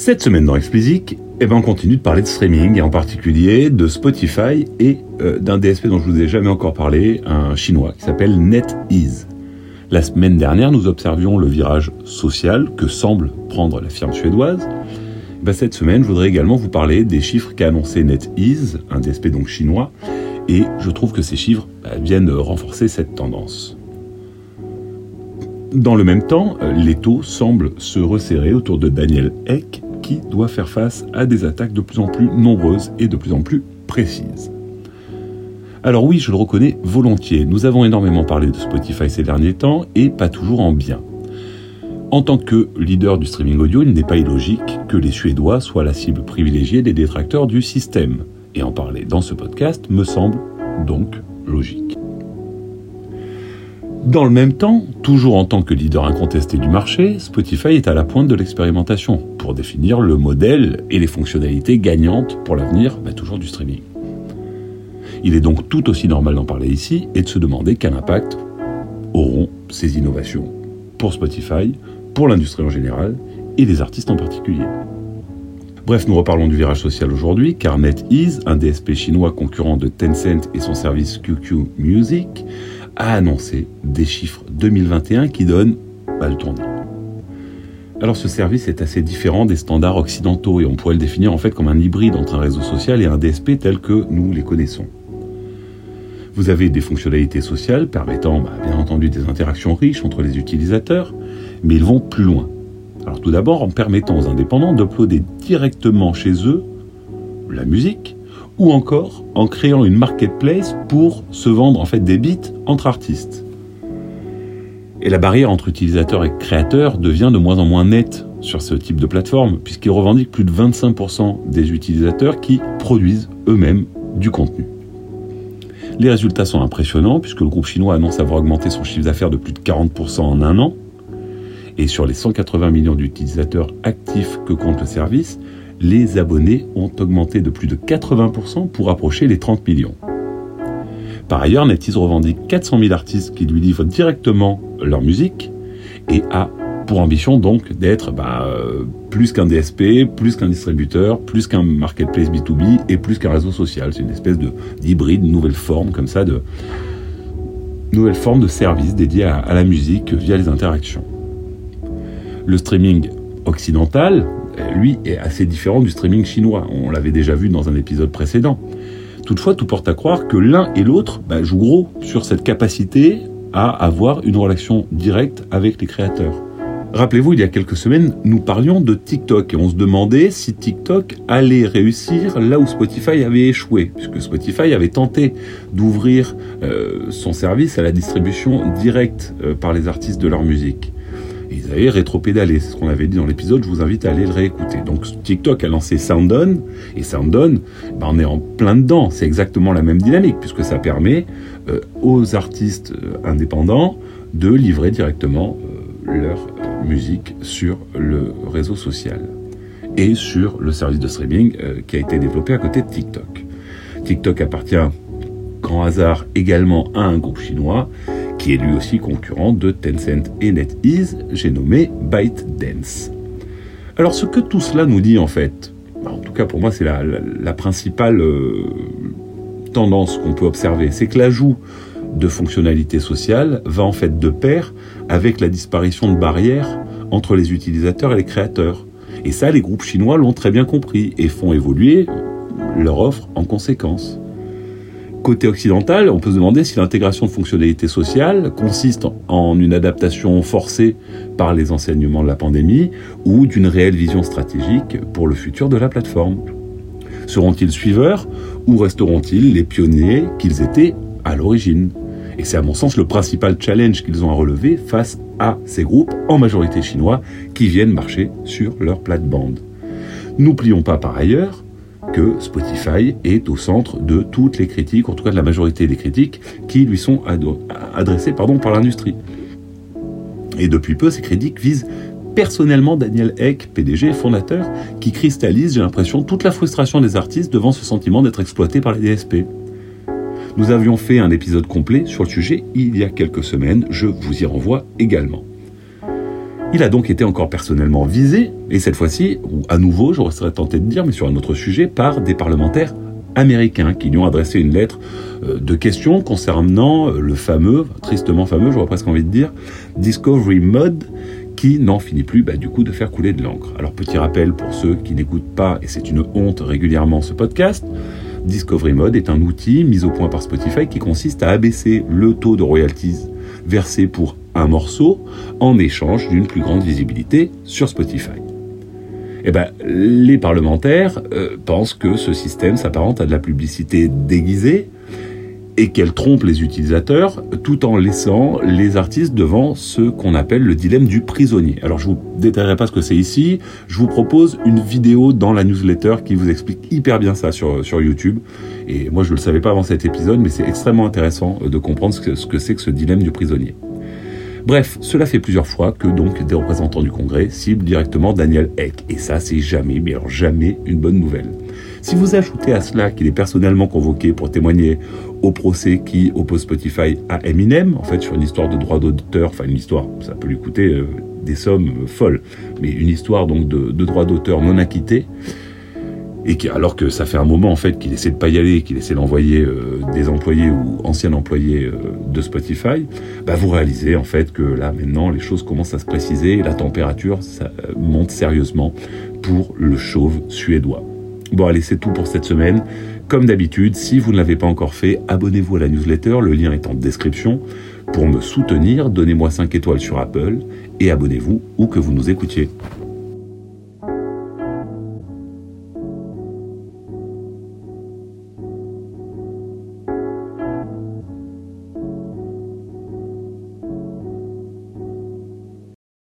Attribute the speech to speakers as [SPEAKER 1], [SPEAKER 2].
[SPEAKER 1] Cette semaine dans Explicit, eh ben on continue de parler de streaming et en particulier de Spotify et euh, d'un DSP dont je vous ai jamais encore parlé, un chinois qui s'appelle NetEase. La semaine dernière, nous observions le virage social que semble prendre la firme suédoise. Eh ben, cette semaine, je voudrais également vous parler des chiffres qu'a annoncé NetEase, un DSP donc chinois, et je trouve que ces chiffres bah, viennent renforcer cette tendance. Dans le même temps, les taux semblent se resserrer autour de Daniel Eck, doit faire face à des attaques de plus en plus nombreuses et de plus en plus précises. Alors oui, je le reconnais volontiers, nous avons énormément parlé de Spotify ces derniers temps, et pas toujours en bien. En tant que leader du streaming audio, il n'est pas illogique que les Suédois soient la cible privilégiée des détracteurs du système, et en parler dans ce podcast me semble donc logique. Dans le même temps, toujours en tant que leader incontesté du marché, Spotify est à la pointe de l'expérimentation pour définir le modèle et les fonctionnalités gagnantes pour l'avenir bah, toujours du streaming. Il est donc tout aussi normal d'en parler ici et de se demander quel impact auront ces innovations pour Spotify, pour l'industrie en général et les artistes en particulier. Bref, nous reparlons du virage social aujourd'hui, car NetEase, un DSP chinois concurrent de Tencent et son service QQ Music, a annoncé des chiffres 2021 qui donnent pas le tournis. Alors ce service est assez différent des standards occidentaux et on pourrait le définir en fait comme un hybride entre un réseau social et un DSP tel que nous les connaissons. Vous avez des fonctionnalités sociales permettant bah, bien entendu des interactions riches entre les utilisateurs, mais ils vont plus loin. Alors tout d'abord en permettant aux indépendants d'uploader directement chez eux la musique, ou encore en créant une marketplace pour se vendre en fait des bits entre artistes. Et la barrière entre utilisateurs et créateurs devient de moins en moins nette sur ce type de plateforme, puisqu'il revendique plus de 25% des utilisateurs qui produisent eux-mêmes du contenu. Les résultats sont impressionnants, puisque le groupe chinois annonce avoir augmenté son chiffre d'affaires de plus de 40% en un an. Et sur les 180 millions d'utilisateurs actifs que compte le service, les abonnés ont augmenté de plus de 80% pour approcher les 30 millions. Par ailleurs, NetEase revendique 400 000 artistes qui lui livrent directement leur musique et a pour ambition donc d'être bah, euh, plus qu'un DSP, plus qu'un distributeur, plus qu'un marketplace B2B et plus qu'un réseau social. C'est une espèce de d'hybride, nouvelle forme comme ça de nouvelle forme de service dédié à la musique via les interactions. Le streaming occidental, lui, est assez différent du streaming chinois. On l'avait déjà vu dans un épisode précédent. Toutefois, tout porte à croire que l'un et l'autre bah, jouent gros sur cette capacité à avoir une relation directe avec les créateurs. Rappelez-vous, il y a quelques semaines, nous parlions de TikTok et on se demandait si TikTok allait réussir là où Spotify avait échoué, puisque Spotify avait tenté d'ouvrir euh, son service à la distribution directe euh, par les artistes de leur musique ils avaient rétro-pédalé, c'est ce qu'on avait dit dans l'épisode, je vous invite à aller le réécouter. Donc TikTok a lancé SoundOn, et SoundOn, ben, on est en plein dedans, c'est exactement la même dynamique, puisque ça permet euh, aux artistes euh, indépendants de livrer directement euh, leur musique sur le réseau social et sur le service de streaming qui a été développé à côté de TikTok. TikTok appartient, grand hasard, également à un groupe chinois qui est lui aussi concurrent de Tencent et NetEase, j'ai nommé ByteDance. Alors ce que tout cela nous dit en fait, bah, en tout cas pour moi c'est la, principale euh, tendance qu'on peut observer, c'est que l'ajout de fonctionnalités sociales va en fait de pair avec la disparition de barrières entre les utilisateurs et les créateurs. Et ça, les groupes chinois l'ont très bien compris et font évoluer leur offre en conséquence. Côté occidental, on peut se demander si l'intégration de fonctionnalités sociales consiste en une adaptation forcée par les enseignements de la pandémie ou d'une réelle vision stratégique pour le futur de la plateforme. Seront-ils suiveurs ou resteront-ils les pionniers qu'ils étaient à l'origine? Et c'est à mon sens le principal challenge qu'ils ont à relever face à ces groupes, en majorité chinois, qui viennent marcher sur leur plate-bande. N'oublions pas par ailleurs que Spotify est au centre de toutes les critiques, en tout cas de la majorité des critiques qui lui sont adressées par l'industrie. Et depuis peu, ces critiques visent personnellement Daniel Eck, PDG, fondateur, qui cristallise, j'ai l'impression, toute la frustration des artistes devant ce sentiment d'être exploités par les DSP. Nous avions fait un épisode complet sur le sujet il y a quelques semaines, je vous y renvoie également. Il a donc été encore personnellement visé, et cette fois-ci, ou à nouveau, je serais tenté de dire, mais sur un autre sujet, par des parlementaires américains qui lui ont adressé une lettre euh, de questions concernant euh, le fameux, tristement fameux, j'aurais presque envie de dire, Discovery Mode, qui n'en finit plus bah, du coup de faire couler de l'encre. Alors petit rappel pour ceux qui n'écoutent pas, et c'est une honte régulièrement ce podcast, Discovery Mode est un outil mis au point par Spotify qui consiste à abaisser le taux de royalties versé pour un morceau en échange d'une plus grande visibilité sur Spotify. Eh ben, les parlementaires euh, pensent que ce système s'apparente à de la publicité déguisée et qu'elle trompe les utilisateurs tout en laissant les artistes devant ce qu'on appelle le dilemme du prisonnier. Alors je vous détaillerai pas ce que c'est ici, je vous propose une vidéo dans la newsletter qui vous explique hyper bien ça sur, sur YouTube. Et moi je ne le savais pas avant cet épisode, mais c'est extrêmement intéressant de comprendre ce que c'est que ce dilemme du prisonnier. Bref, cela fait plusieurs fois que donc des représentants du Congrès ciblent directement Daniel Eck. Et ça, c'est jamais, mais alors jamais une bonne nouvelle. Si vous ajoutez à cela qu'il est personnellement convoqué pour témoigner au procès qui oppose Spotify à Eminem, en fait sur une histoire de droit d'auteur, enfin une histoire, ça peut lui coûter euh, des sommes folles, mais une histoire donc de, de droit d'auteur non acquitté, et alors que ça fait un moment en fait qu'il essaie de pas y aller, qu'il essaie d'envoyer euh, des employés ou anciens employés euh, de Spotify, bah vous réalisez en fait que là maintenant les choses commencent à se préciser la température euh, monte sérieusement pour le chauve suédois. Bon allez c'est tout pour cette semaine. Comme d'habitude, si vous ne l'avez pas encore fait, abonnez-vous à la newsletter, le lien est en description. Pour me soutenir, donnez-moi 5 étoiles sur Apple et abonnez-vous où que vous nous écoutiez.